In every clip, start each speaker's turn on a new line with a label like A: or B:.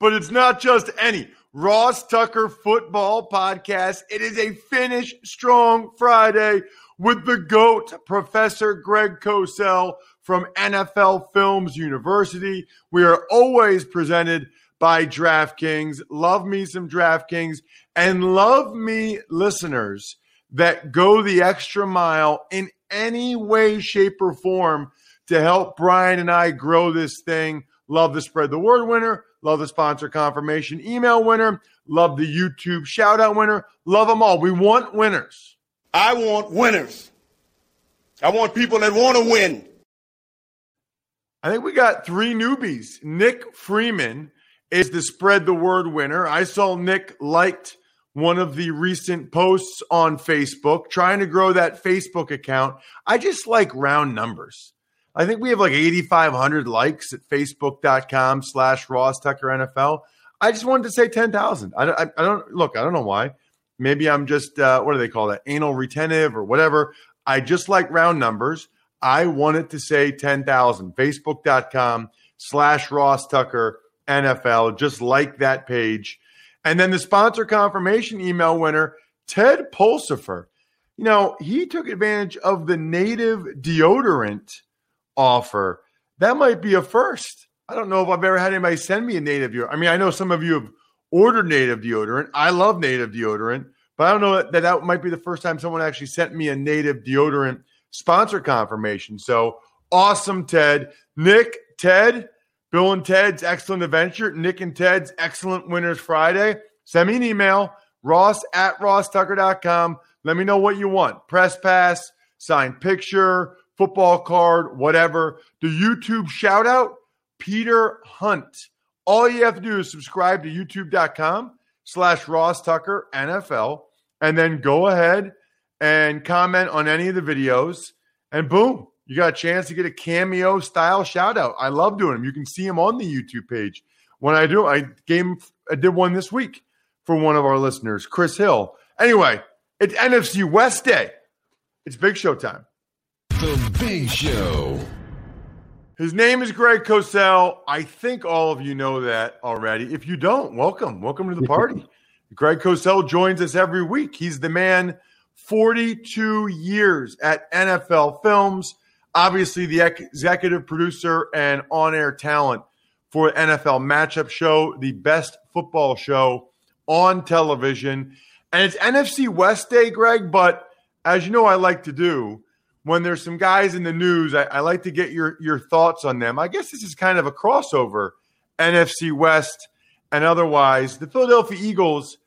A: But it's not just any Ross Tucker football podcast. It is a finish strong Friday with the GOAT, Professor Greg Cosell from NFL Films University. We are always presented by DraftKings. Love me some DraftKings and love me listeners that go the extra mile in any way, shape, or form to help Brian and I grow this thing. Love the spread the word winner. Love the sponsor confirmation email winner. Love the YouTube shout out winner. Love them all. We want winners.
B: I want winners. I want people that want to win.
A: I think we got three newbies. Nick Freeman is the spread the word winner. I saw Nick liked one of the recent posts on Facebook, trying to grow that Facebook account. I just like round numbers. I think we have like 8,500 likes at facebook.com slash Ross Tucker NFL. I just wanted to say 10,000. I, I, I, don't look, I don't know why. Maybe I'm just, uh, what do they call that? Anal retentive or whatever. I just like round numbers. I wanted to say 10,000. Facebook.com slash Ross Tucker NFL. Just like that page. And then the sponsor confirmation email winner, Ted Pulsifer. You know, he took advantage of the native deodorant offer. That might be a first. I don't know if I've ever had anybody send me a native deodorant. I mean, I know some of you have ordered native deodorant. I love native deodorant, but I don't know that that might be the first time someone actually sent me a native deodorant sponsor confirmation. So awesome, Ted. Nick, Ted, Bill and Ted's Excellent Adventure, Nick and Ted's Excellent Winners Friday. Send me an email, ross at rosstucker.com. Let me know what you want. Press pass, signed picture, football card, whatever. The YouTube shout out, Peter Hunt. All you have to do is subscribe to youtube.com slash Ross Tucker NFL and then go ahead and comment on any of the videos. And boom, you got a chance to get a cameo style shout out. I love doing them. You can see them on the YouTube page. When I do, I game I did one this week for one of our listeners, Chris Hill. Anyway, it's NFC West Day. It's Big Show time.
C: The Big Show.
A: His name is Greg Cosell. I think all of you know that already. If you don't, welcome. Welcome to the party. Greg Cosell joins us every week. He's the man 42 years at NFL Films, obviously the executive producer and on air talent for NFL Matchup Show, the best football show on television. And it's NFC West Day, Greg, but as you know, I like to do when there's some guys in the news, I, I, like to get your your thoughts on them. I guess this is kind of a crossover, NFC West and otherwise. The Philadelphia Eagles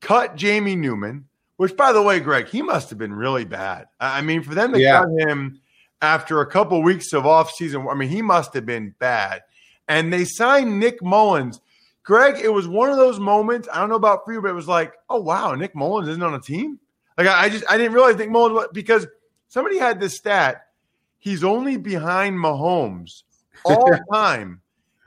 A: cut Jamie Newman, which, by the way, Greg, he must have been really bad. I mean, for them to yeah. cut him after a couple weeks of offseason, I mean, he must have been bad. And they signed Nick Mullens. Greg, it was one of those moments. I don't know about for you, but it was like, oh wow, Nick Mullens isn't on a team. Like I, I just I didn't realize Nick Mullens because Somebody had this stat. He's only behind Mahomes all time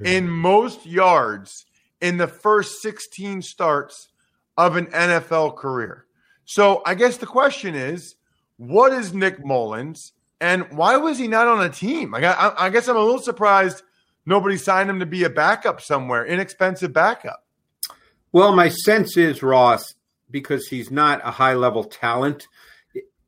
A: in most yards in the first 16 starts of an NFL career. So I guess the question is, What is Nick Mullens, and why was he not on a team? I, I, I guess I'm a little surprised nobody signed him to be a backup somewhere, inexpensive backup.
D: Well, my sense is Ross, because he's not a high level talent,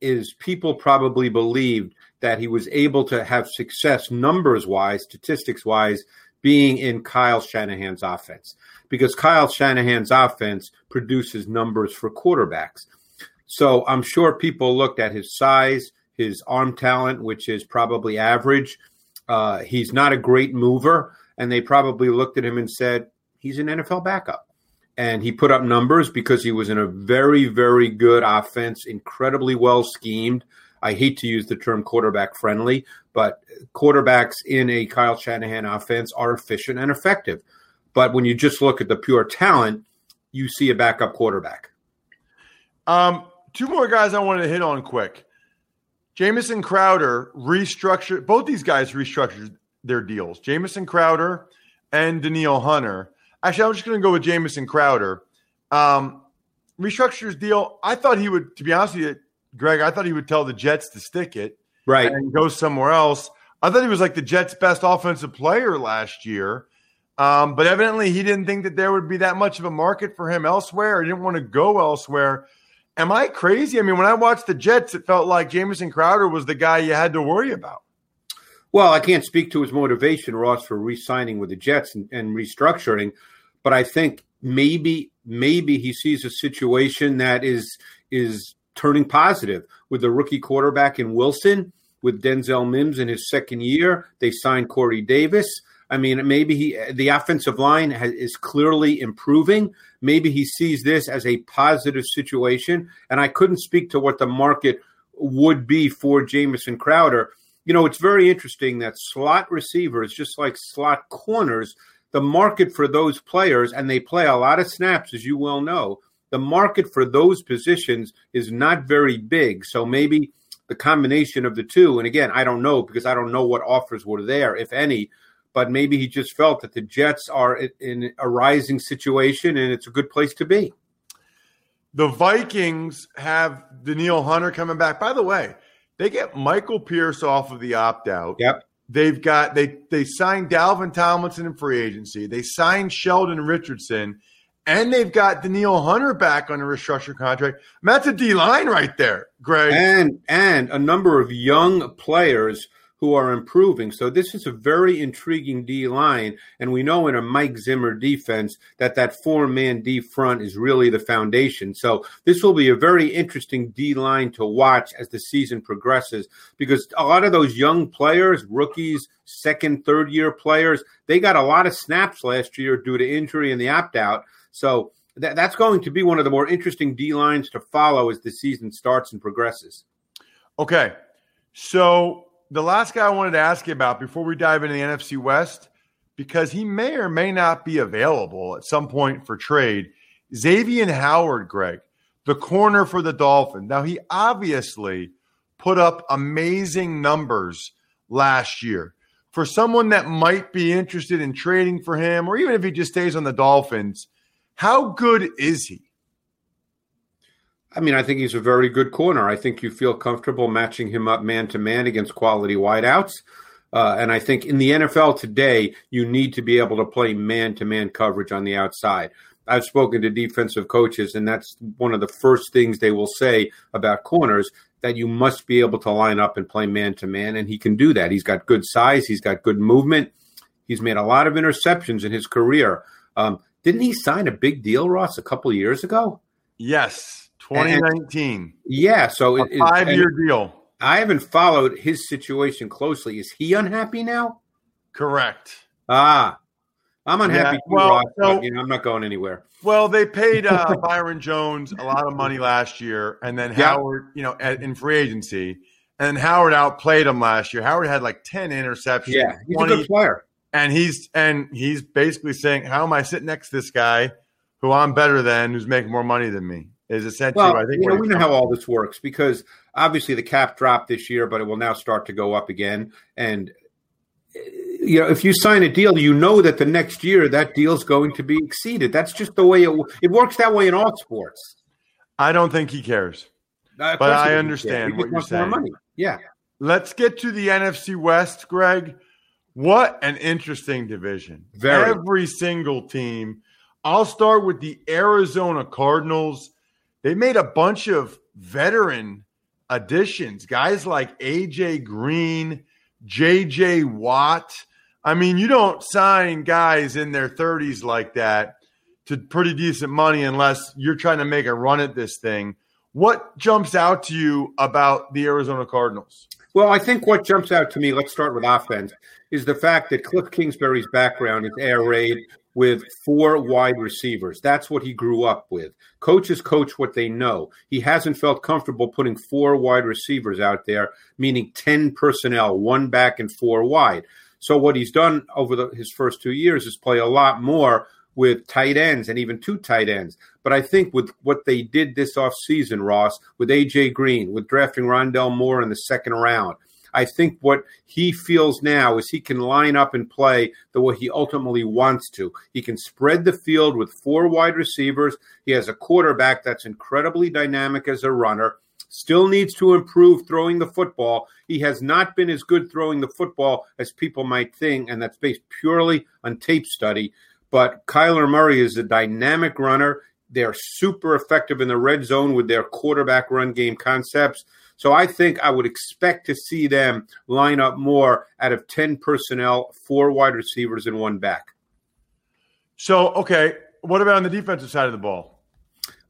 D: is people probably believed that he was able to have success numbers wise, statistics wise, being in Kyle Shanahan's offense. Because Kyle Shanahan's offense produces numbers for quarterbacks. So I'm sure people looked at his size, his arm talent, which is probably average. Uh, he's not a great mover. And they probably looked at him and said, he's an NFL backup and he put up numbers because he was in a very, very good offense, incredibly well schemed. I hate to use the term quarterback friendly, but quarterbacks in a Kyle Shanahan offense are efficient and effective. But when you just look at the pure talent, you see a backup quarterback.
A: Um, two more guys I wanted to hit on quick. Jamison Crowder restructured, both these guys restructured their deals. Jamison Crowder and Danielle Hunter Actually, I'm just going to go with Jamison Crowder. Um, restructures deal. I thought he would, to be honest with you, Greg, I thought he would tell the Jets to stick it,
D: right,
A: and go somewhere else. I thought he was like the Jets' best offensive player last year, um, but evidently he didn't think that there would be that much of a market for him elsewhere. He didn't want to go elsewhere. Am I crazy? I mean, when I watched the Jets, it felt like Jamison Crowder was the guy you had to worry about.
D: Well, I can't speak to his motivation, Ross, for re-signing with the Jets and, and restructuring, but I think maybe maybe he sees a situation that is is turning positive with the rookie quarterback in Wilson, with Denzel Mims in his second year. They signed Corey Davis. I mean, maybe he the offensive line has, is clearly improving. Maybe he sees this as a positive situation. And I couldn't speak to what the market would be for Jamison Crowder you know, it's very interesting that slot receivers, just like slot corners, the market for those players, and they play a lot of snaps, as you well know, the market for those positions is not very big. So maybe the combination of the two, and again, I don't know because I don't know what offers were there, if any, but maybe he just felt that the Jets are in a rising situation and it's a good place to be.
A: The Vikings have Danielle Hunter coming back. By the way, they get Michael Pierce off of the opt out.
D: Yep.
A: They've got they they signed Dalvin Tomlinson in free agency. They signed Sheldon Richardson, and they've got Danielle Hunter back on a restructured contract. that's a D line right there, Greg.
D: And and a number of young players who are improving. So this is a very intriguing D line, and we know in a Mike Zimmer defense that that four man D front is really the foundation. So this will be a very interesting D line to watch as the season progresses because a lot of those young players, rookies, second, third year players, they got a lot of snaps last year due to injury and the opt out. So that, that's going to be one of the more interesting D lines to follow as the season starts and progresses.
A: Okay. So the last guy I wanted to ask you about before we dive into the NFC West, because he may or may not be available at some point for trade, Xavier Howard, Greg, the corner for the Dolphins. Now, he obviously put up amazing numbers last year. For someone that might be interested in trading for him, or even if he just stays on the Dolphins, how good is he?
D: I mean, I think he's a very good corner. I think you feel comfortable matching him up man to man against quality wideouts. Uh, and I think in the NFL today, you need to be able to play man to man coverage on the outside. I've spoken to defensive coaches, and that's one of the first things they will say about corners that you must be able to line up and play man to man. And he can do that. He's got good size, he's got good movement, he's made a lot of interceptions in his career. Um, didn't he sign a big deal, Ross, a couple years ago?
A: Yes. 2019. And,
D: yeah, so
A: a five year deal.
D: I haven't followed his situation closely. Is he unhappy now?
A: Correct.
D: Ah, I'm unhappy yeah,
A: too, well, Ross,
D: so, but, you know, I'm not going anywhere.
A: Well, they paid uh, Byron Jones a lot of money last year, and then Howard, you know, at, in free agency, and Howard outplayed him last year. Howard had like 10 interceptions.
D: Yeah, he's 20, a good player.
A: And he's and he's basically saying, "How am I sitting next to this guy who I'm better than, who's making more money than me?" Is essentially
D: well,
A: I think
D: you know, we know how all this works because obviously the cap dropped this year, but it will now start to go up again. And you know, if you sign a deal, you know that the next year that deal's going to be exceeded. That's just the way it it works that way in all sports.
A: I don't think he cares.
D: Uh,
A: But I understand what you're saying.
D: Yeah.
A: Let's get to the NFC West, Greg. What an interesting division.
D: Very.
A: Every single team. I'll start with the Arizona Cardinals. They made a bunch of veteran additions, guys like AJ Green, JJ Watt. I mean, you don't sign guys in their 30s like that to pretty decent money unless you're trying to make a run at this thing. What jumps out to you about the Arizona Cardinals?
D: Well, I think what jumps out to me, let's start with offense, is the fact that Cliff Kingsbury's background is air raid with four wide receivers. That's what he grew up with. Coaches coach what they know. He hasn't felt comfortable putting four wide receivers out there, meaning 10 personnel, one back and four wide. So what he's done over the, his first two years is play a lot more with tight ends and even two tight ends. But I think with what they did this offseason, Ross, with AJ Green, with drafting Rondale Moore in the second round, I think what he feels now is he can line up and play the way he ultimately wants to. He can spread the field with four wide receivers. He has a quarterback that's incredibly dynamic as a runner. Still needs to improve throwing the football. He has not been as good throwing the football as people might think, and that's based purely on tape study. But Kyler Murray is a dynamic runner. They're super effective in the red zone with their quarterback run game concepts. So I think I would expect to see them line up more out of 10 personnel, four wide receivers, and one back.
A: So, okay, what about on the defensive side of the ball?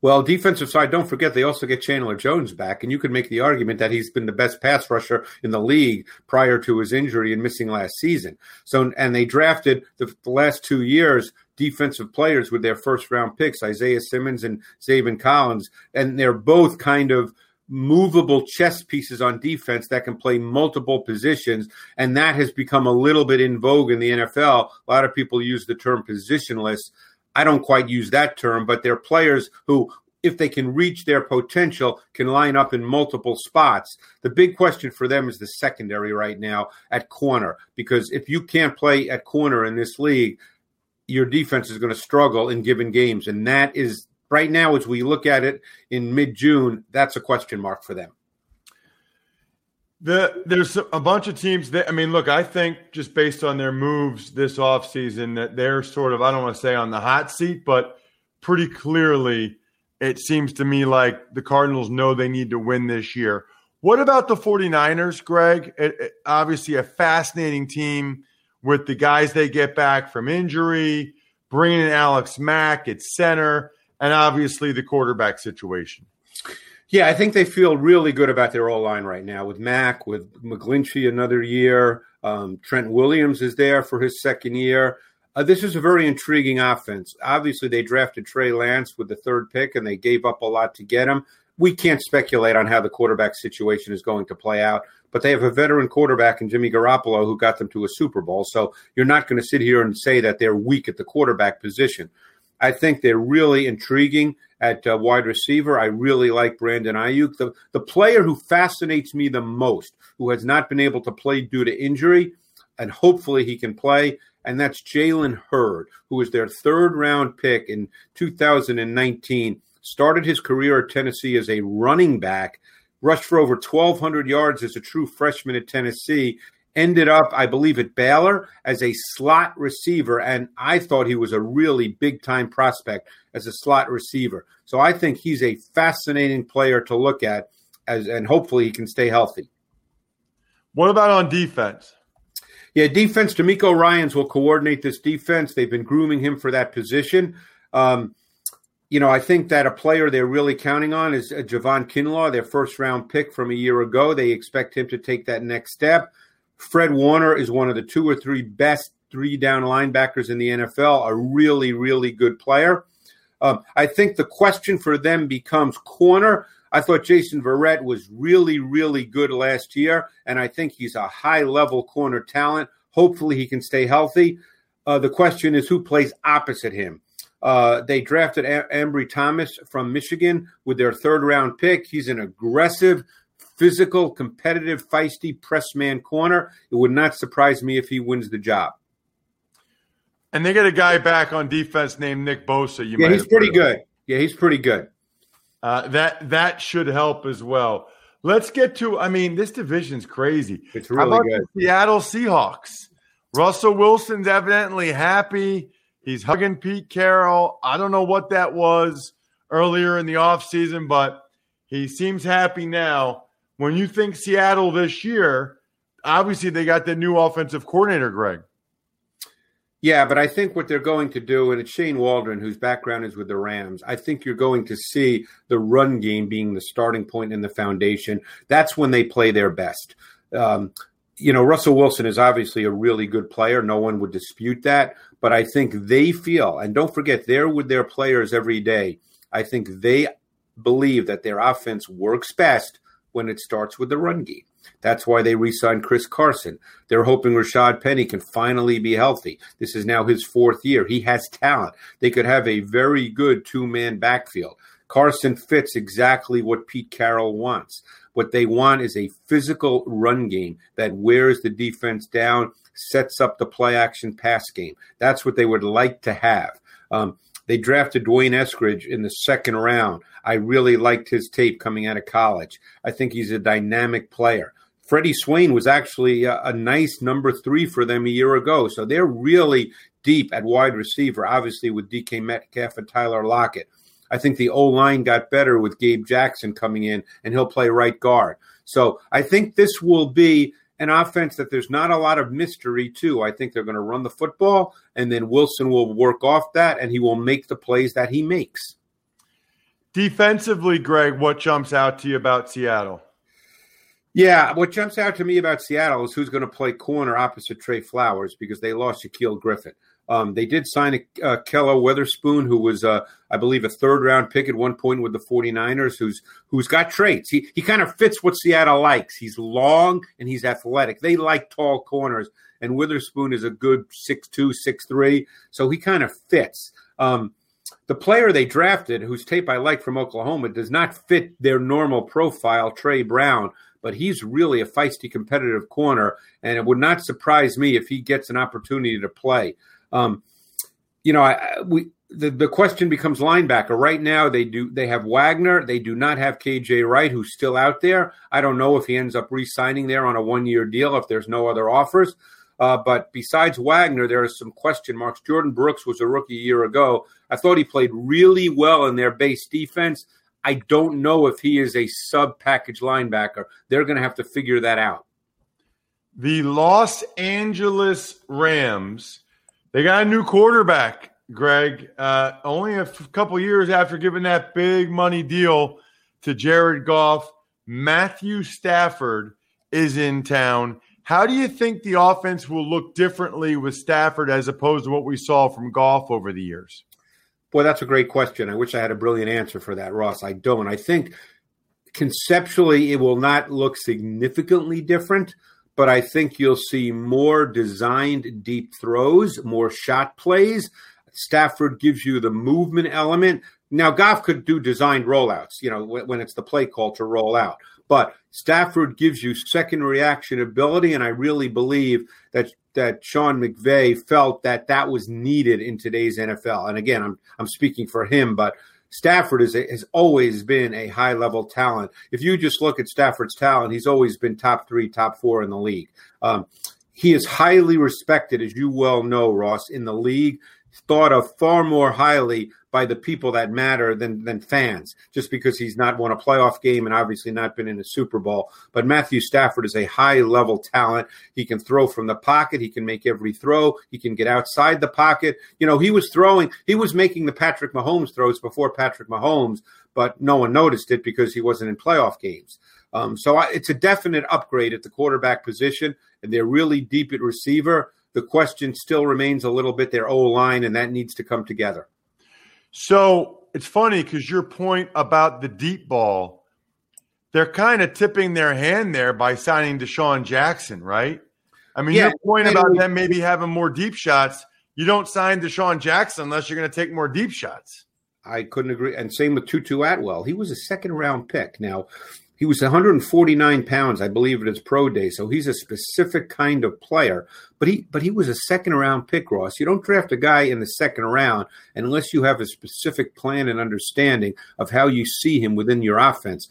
D: Well, defensive side, don't forget they also get Chandler Jones back, and you could make the argument that he's been the best pass rusher in the league prior to his injury and missing last season. So, and they drafted the, the last two years defensive players with their first round picks, Isaiah Simmons and Zaven Collins, and they're both kind of movable chess pieces on defense that can play multiple positions, and that has become a little bit in vogue in the NFL. A lot of people use the term positionless. I don't quite use that term, but they're players who, if they can reach their potential, can line up in multiple spots. The big question for them is the secondary right now at corner, because if you can't play at corner in this league, your defense is going to struggle in given games. And that is right now, as we look at it in mid June, that's a question mark for them.
A: The, there's a bunch of teams that I mean, look, I think just based on their moves this offseason that they're sort of I don't want to say on the hot seat, but pretty clearly it seems to me like the Cardinals know they need to win this year. What about the 49ers, Greg? It, it, obviously a fascinating team with the guys they get back from injury, bringing in Alex Mack at center, and obviously the quarterback situation.
D: Yeah, I think they feel really good about their O line right now with Mack, with McGlinchey another year. Um, Trent Williams is there for his second year. Uh, this is a very intriguing offense. Obviously, they drafted Trey Lance with the third pick, and they gave up a lot to get him. We can't speculate on how the quarterback situation is going to play out, but they have a veteran quarterback in Jimmy Garoppolo who got them to a Super Bowl. So you're not going to sit here and say that they're weak at the quarterback position. I think they're really intriguing at uh, wide receiver. I really like Brandon Aiyuk. The, the player who fascinates me the most, who has not been able to play due to injury, and hopefully he can play, and that's Jalen Hurd, who was their third round pick in 2019. Started his career at Tennessee as a running back, rushed for over 1,200 yards as a true freshman at Tennessee, ended up, I believe, at Baylor as a slot receiver, and I thought he was a really big time prospect as a slot receiver. So I think he's a fascinating player to look at, as and hopefully he can stay healthy.
A: What about on defense?
D: Yeah, defense. DeMeco Ryans will coordinate this defense. They've been grooming him for that position. Um, you know, I think that a player they're really counting on is uh, Javon Kinlaw, their first round pick from a year ago. They expect him to take that next step. Fred Warner is one of the two or three best three down linebackers in the NFL, a really, really good player. Um, I think the question for them becomes corner. I thought Jason Verrett was really, really good last year, and I think he's a high level corner talent. Hopefully, he can stay healthy. Uh, the question is who plays opposite him. Uh, they drafted a- Ambry Thomas from Michigan with their third round pick. He's an aggressive, physical, competitive, feisty press man corner. It would not surprise me if he wins the job.
A: And they get a guy back on defense named Nick Bosa. You
D: Yeah,
A: might
D: he's pretty
A: heard of.
D: good. Yeah, he's pretty good.
A: Uh, that that should help as well. Let's get to. I mean, this division's crazy.
D: It's really good.
A: the Seattle Seahawks? Russell Wilson's evidently happy. He's hugging Pete Carroll. I don't know what that was earlier in the offseason, but he seems happy now. When you think Seattle this year, obviously they got the new offensive coordinator, Greg.
D: Yeah, but I think what they're going to do, and it's Shane Waldron, whose background is with the Rams, I think you're going to see the run game being the starting point and the foundation. That's when they play their best. Um, you know, Russell Wilson is obviously a really good player. No one would dispute that. But I think they feel, and don't forget, they're with their players every day. I think they believe that their offense works best when it starts with the run game. That's why they re signed Chris Carson. They're hoping Rashaad Penny can finally be healthy. This is now his fourth year. He has talent. They could have a very good two man backfield. Carson fits exactly what Pete Carroll wants. What they want is a physical run game that wears the defense down, sets up the play action pass game. That's what they would like to have. Um, they drafted D'Wayne Eskridge in the second round. I really liked his tape coming out of college. I think he's a dynamic player. Freddie Swain was actually a, a nice number three for them a year ago. So they're really deep at wide receiver, obviously with DK Metcalf and Tyler Lockett. I think the O line got better with Gabe Jackson coming in, and he'll play right guard. So I think this will be an offense that there's not a lot of mystery to. I think they're going to run the football, and then Wilson will work off that, and he will make the plays that he makes.
A: Defensively, Greg, what jumps out to you about Seattle?
D: Yeah, what jumps out to me about Seattle is who's going to play corner opposite Tre Flowers because they lost Shaquill Griffin. Um, they did sign a, uh, Ahkello Witherspoon, who was, uh, I believe, a third round pick at one point with the 49ers, who's who's got traits. He he kind of fits what Seattle likes. He's long and he's athletic. They like tall corners, and Witherspoon is a good 6'2", 6'3", so he kind of fits. Um, the player they drafted, whose tape I like from Oklahoma, does not fit their normal profile, Tre Brown, but he's really a feisty competitive corner, and it would not surprise me if he gets an opportunity to play. Um, you know, I, we the, the question becomes linebacker. Right now, they do they have Wagner. They do not have KJ Wright, who's still out there. I don't know if he ends up re-signing there on a one year deal if there's no other offers. Uh, but besides Wagner, there are some question marks. Jordyn Brooks was a rookie a year ago. I thought he played really well in their base defense. I don't know if he is a sub package linebacker. They're going to have to figure that out.
A: The Los Angeles Rams, they got a new quarterback, Greg. Uh, only a f- couple years after giving that big money deal to Jared Goff, Matthew Stafford is in town. How do you think the offense will look differently with Stafford as opposed to what we saw from Goff over the years?
D: Boy, that's a great question. I wish I had a brilliant answer for that, Ross. I don't. I think conceptually it will not look significantly different, but I think you'll see more designed deep throws, more shot plays. Stafford gives you the movement element. Now, Goff could do designed rollouts, you know, when it's the play call to roll out. But Stafford gives you second reaction ability, and I really believe that that Sean McVay felt that that was needed in today's NFL. And again, I'm I'm speaking for him, but Stafford is, has always been a high level talent. If you just look at Stafford's talent, he's always been top three, top four in the league. Um, he is highly respected, as you well know, Ross, in the league. Thought of far more highly by the people that matter than than fans, just because he's not won a playoff game and obviously not been in a Super Bowl. But Matthew Stafford is a high level talent. He can throw from the pocket. He can make every throw. He can get outside the pocket. You know, he was throwing. He was making the Patrick Mahomes throws before Patrick Mahomes, but no one noticed it because he wasn't in playoff games. Um, so I, it's a definite upgrade at the quarterback position, and they're really deep at receiver. The question still remains a little bit their O line, and that needs to come together.
A: So it's funny because your point about the deep ball, they're kind of tipping their hand there by signing DeSean Jackson, right? I mean,
D: Yeah,
A: your point about them maybe having more deep shots, you don't sign DeSean Jackson unless you're going to take more deep shots.
D: I couldn't agree. And same with Tutu Atwell. He was a second round pick. Now, he was 149 pounds, I believe, at his pro day. So he's a specific kind of player. But he but he was a second round pick, Ross. You don't draft a guy in the second round unless you have a specific plan and understanding of how you see him within your offense.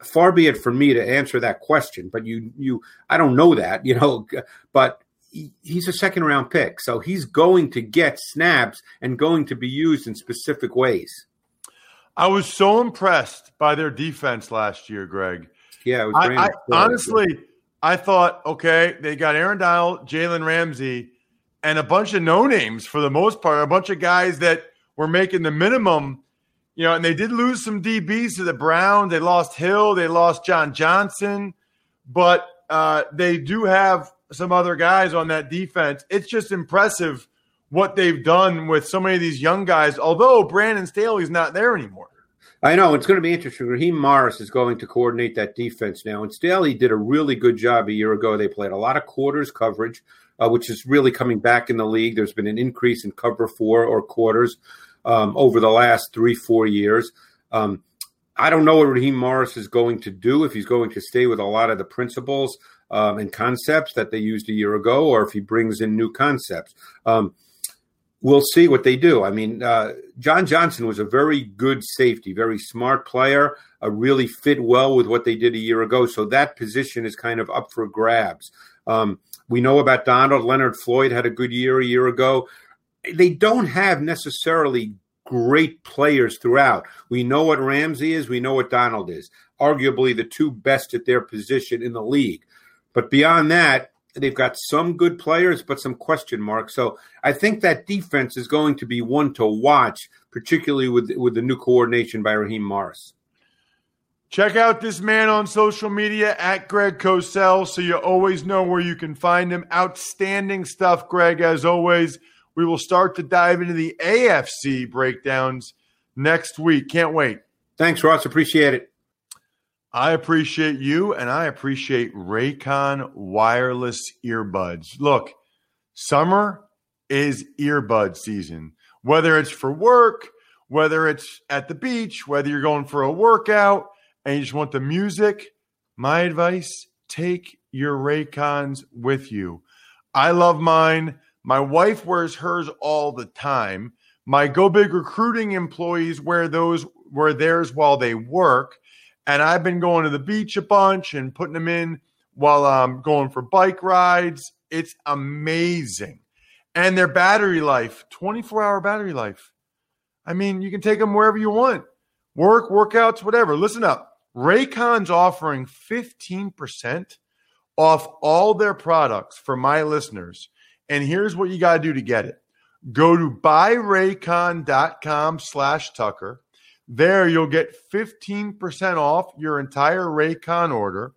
D: Far be it from me to answer that question, but you you I don't know that, you know, but he's a second round pick. So he's going to get snaps and going to be used in specific ways.
A: I was so impressed by their defense last year, Greg.
D: Yeah,
A: I, I, honestly, I thought, okay, they got Aaron Donald, Jalen Ramsey, and a bunch of no names for the most part, a bunch of guys that were making the minimum, you know, and they did lose some DBs to the Browns. They lost Hill, they lost John Johnson, but uh, they do have some other guys on that defense. It's just impressive what they've done with so many of these young guys, although Brandon Staley's not there anymore.
D: I know it's going to be interesting. Raheem Morris is going to coordinate that defense now, and Staley did a really good job a year ago. They played a lot of quarters coverage, uh, which is really coming back in the league. There's been an increase in cover four or quarters um, over the last three, four years. Um, I don't know what Raheem Morris is going to do if he's going to stay with a lot of the principles um, and concepts that they used a year ago, or if he brings in new concepts. Um, we'll see what they do. I mean, uh, John Johnson was a very good safety, very smart player, uh, really fit well with what they did a year ago. So that position is kind of up for grabs. Um, we know about Donald. Leonard Floyd had a good year a year ago. They don't have necessarily great players throughout. We know what Ramsey is, we know what Donald is. Arguably the two best at their position in the league. But beyond that, They've got some good players, but some question marks. So I think that defense is going to be one to watch, particularly with with the new coordination by Raheem Morris.
A: Check out this man on social media at Greg Cosell so you always know where you can find him. Outstanding stuff, Greg, as always. We will start to dive into the AFC breakdowns next week. Can't wait.
D: Thanks, Ross. Appreciate it.
A: I appreciate you and I appreciate Raycon wireless earbuds. Look, summer is earbud season. Whether it's for work, whether it's at the beach, whether you're going for a workout and you just want the music, my advice take your Raycons with you. I love mine. My wife wears hers all the time. My Go Big recruiting employees wear those wear theirs while they work. And I've been going to the beach a bunch and putting them in while I'm going for bike rides. It's amazing. And their battery life, 24 hour battery life. I mean, you can take them wherever you want work, workouts, whatever. Listen up. Raycon's offering 15% off all their products for my listeners. And here's what you got to do to get it. Go to buyraycon.com slash Tucker there, you'll get 15% off your entire Raycon order.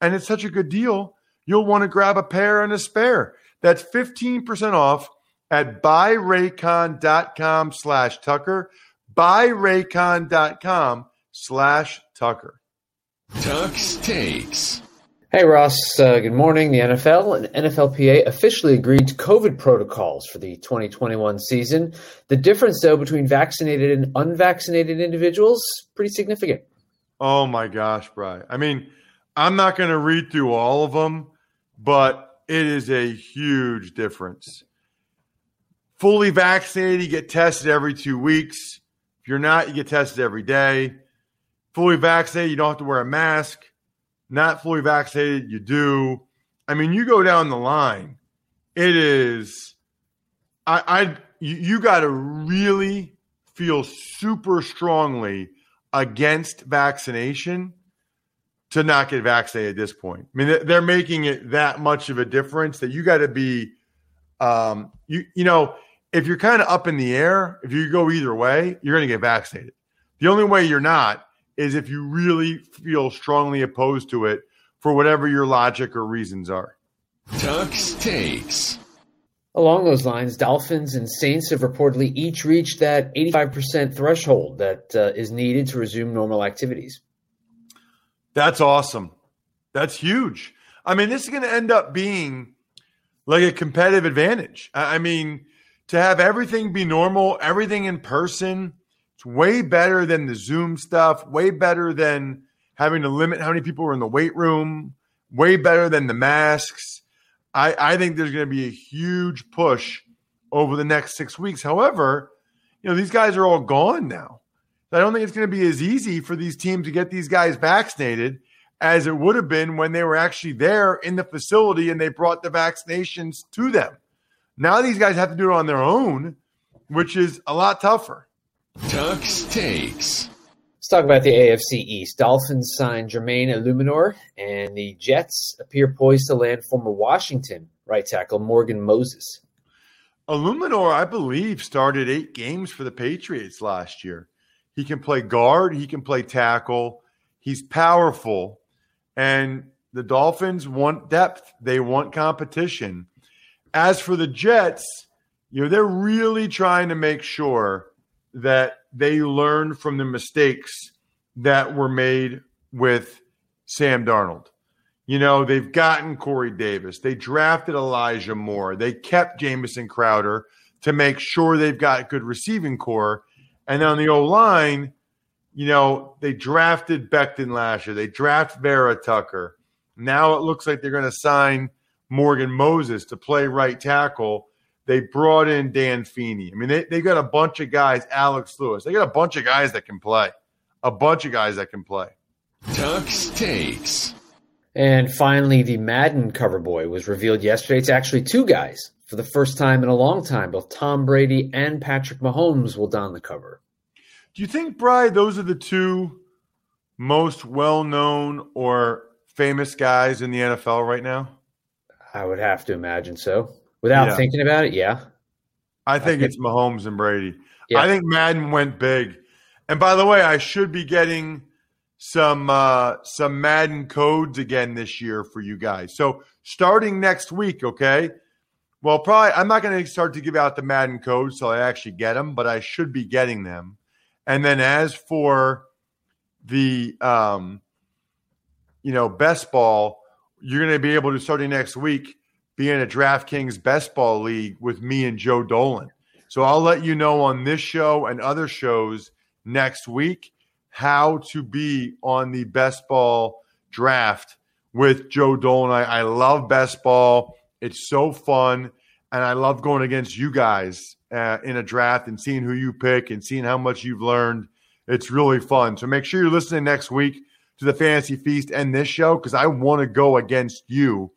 A: And it's such a good deal, you'll want to grab a pair and a spare. That's 15% off at buyraycon.com slash Tucker. Buyraycon.com slash Tucker.
C: Tuck's Takes.
E: Hey Ross, uh, good morning. The NFL and NFLPA officially agreed to COVID protocols for the 2021 season. The difference, though, between vaccinated and unvaccinated individuals pretty significant.
A: Oh my gosh, Bry. I mean, I'm not going to read through all of them, but it is a huge difference. Fully vaccinated, you get tested every two weeks. If you're not, you get tested every day. Fully vaccinated, you don't have to wear a mask not fully vaccinated, you do. I mean, you go down the line, it is, I, I you, you got to really feel super strongly against vaccination to not get vaccinated at this point. I mean, they're making it that much of a difference that you got to be, um, you you know, if you're kind of up in the air, if you go either way, you're going to get vaccinated. The only way you're not is if you really feel strongly opposed to it for whatever your logic or reasons are.
C: Tuck's takes.
E: Along those lines, Dolphins and Saints have reportedly each reached that 85% threshold that uh, is needed to resume normal activities.
A: That's awesome. That's huge. I mean, this is going to end up being like a competitive advantage. I mean, to have everything be normal, everything in person, it's way better than the Zoom stuff, way better than having to limit how many people were in the weight room, way better than the masks. I, I think there's going to be a huge push over the next six weeks. However, you know, these guys are all gone now. I don't think it's going to be as easy for these teams to get these guys vaccinated as it would have been when they were actually there in the facility and they brought the vaccinations to them. Now these guys have to do it on their own, which is a lot tougher.
C: Tuck's takes.
E: Let's talk about the AFC East. Dolphins signed Jermaine Eluemunor, and the Jets appear poised to land former Washington right tackle Morgan Moses.
A: Eluemunor, I believe, started eight games for the Patriots last year. He can play guard, he can play tackle, he's powerful, and the Dolphins want depth. They want competition. As for the Jets, you know, they're really trying to make sure that they learn from the mistakes that were made with Sam Darnold. You know, they've gotten Corey Davis. They drafted Elijah Moore. They kept Jamison Crowder to make sure they've got good receiving core. And on the O line, you know, they drafted Becton last year. They draft Vera Tucker. Now it looks like they're going to sign Morgan Moses to play right tackle. They brought in Dan Feeney. I mean, they, they got a bunch of guys, Alex Lewis. They got a bunch of guys that can play. A bunch of guys that can play.
C: Tuck's takes.
E: And finally, the Madden cover boy was revealed yesterday. It's actually two guys for the first time in a long time. Both Tom Brady and Patrick Mahomes will don the cover.
A: Do you think, Bry, those are the two most well known or famous guys in the NFL right now?
E: I would have to imagine so. Without
A: Yeah.
E: thinking about it, yeah.
A: I think
E: think-
A: it's Mahomes and Brady.
E: Yeah.
A: I think Madden went big. And by the way, I should be getting some uh, some Madden codes again this year for you guys. So starting next week, okay. Well, probably I'm not going to start to give out the Madden codes till I actually get them, but I should be getting them. And then as for the um, you know best ball, you're going to be able to starting next week be in a DraftKings best ball league with me and Joe Dolan. So I'll let you know on this show and other shows next week how to be on the best ball draft with Joe Dolan. I, I love best ball. It's so fun. And I love going against you guys uh, in a draft and seeing who you pick and seeing how much you've learned. It's really fun. So make sure you're listening next week to the Fantasy Feast and this show because I want to go against you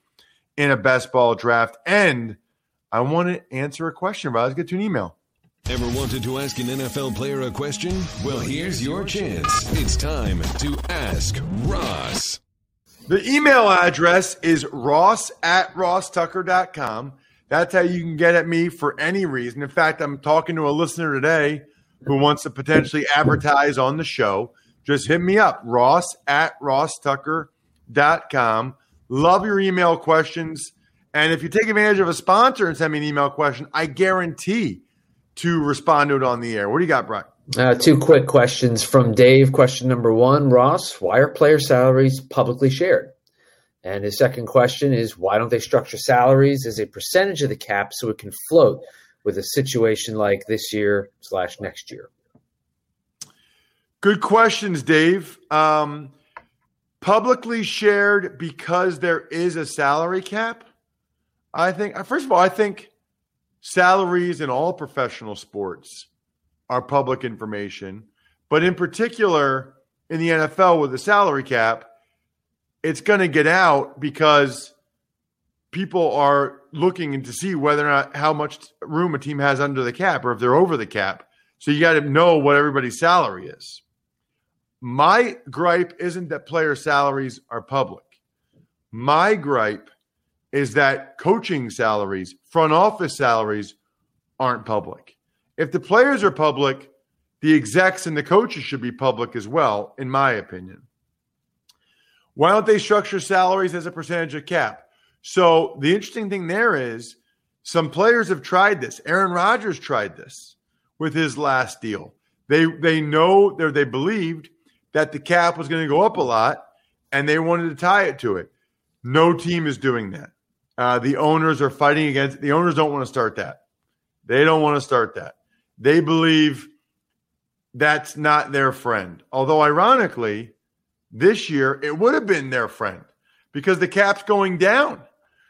A: in a best ball draft. And I want to answer a question, but let's get to an email.
C: Ever wanted to ask an NFL player a question? Well, here's your chance. It's time to ask Ross.
A: The email address is ross at rosstucker.com. That's how you can get at me for any reason. In fact, I'm talking to a listener today who wants to potentially advertise on the show. Just hit me up, ross at rosstucker.com. Love your email questions. And if you take advantage of a sponsor and send me an email question, I guarantee to respond to it on the air. What do you got, Brian?
E: Uh, two quick questions from Dave. Question number one Ross, why are player salaries publicly shared? And his second question is why don't they structure salaries as a percentage of the cap so it can float with a situation like this year slash next year?
A: Good questions, Dave. Um, publicly shared because there is a salary cap. I think, first of all, I think salaries in all professional sports are public information, but in particular in the NFL with the salary cap, it's going to get out because people are looking to see whether or not how much room a team has under the cap or if they're over the cap. So you got to know what everybody's salary is. My gripe isn't that player salaries are public. My gripe is that coaching salaries, front office salaries aren't public. If the players are public, the execs and the coaches should be public as well, in my opinion. Why don't they structure salaries as a percentage of cap? So the interesting thing there is some players have tried this. Aaron Rodgers tried this with his last deal. They they know they they believed that the cap was going to go up a lot, and they wanted to tie it to it. No team is doing that. Uh, the owners are fighting against. The owners don't want to start that. They don't want to start that. They believe that's not their friend. Although, ironically, this year, it would have been their friend because the cap's going down.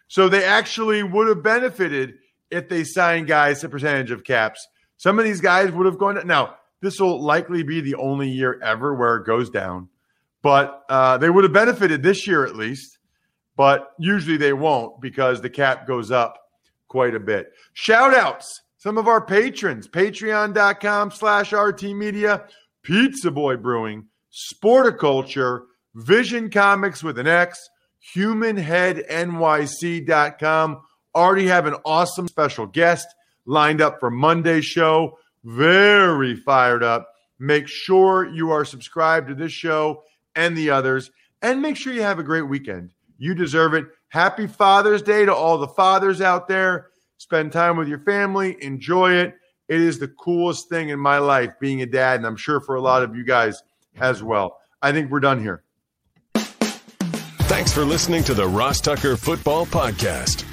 A: So they actually would have benefited if they signed guys a percentage of caps. Some of these guys would have gone. Now, this will likely be the only year ever where it goes down, but uh, they would have benefited this year at least. But usually they won't because the cap goes up quite a bit. Shout outs. Some of our patrons, patreon.com slash RT Media, Pizza Boy Brewing, Sporticulture, Vision Comics with an X, HumanHeadNYC.com. Already have an awesome special guest lined up for Monday's show. Very fired up. Make sure you are subscribed to this show and the others, and make sure you have a great weekend. You deserve it. Happy Father's Day to all the fathers out there. Spend time with your family, enjoy it. It is the coolest thing in my life being a dad, and I'm sure for a lot of you guys as well. I think we're done here.
C: Thanks for listening to the Ross Tucker Football Podcast.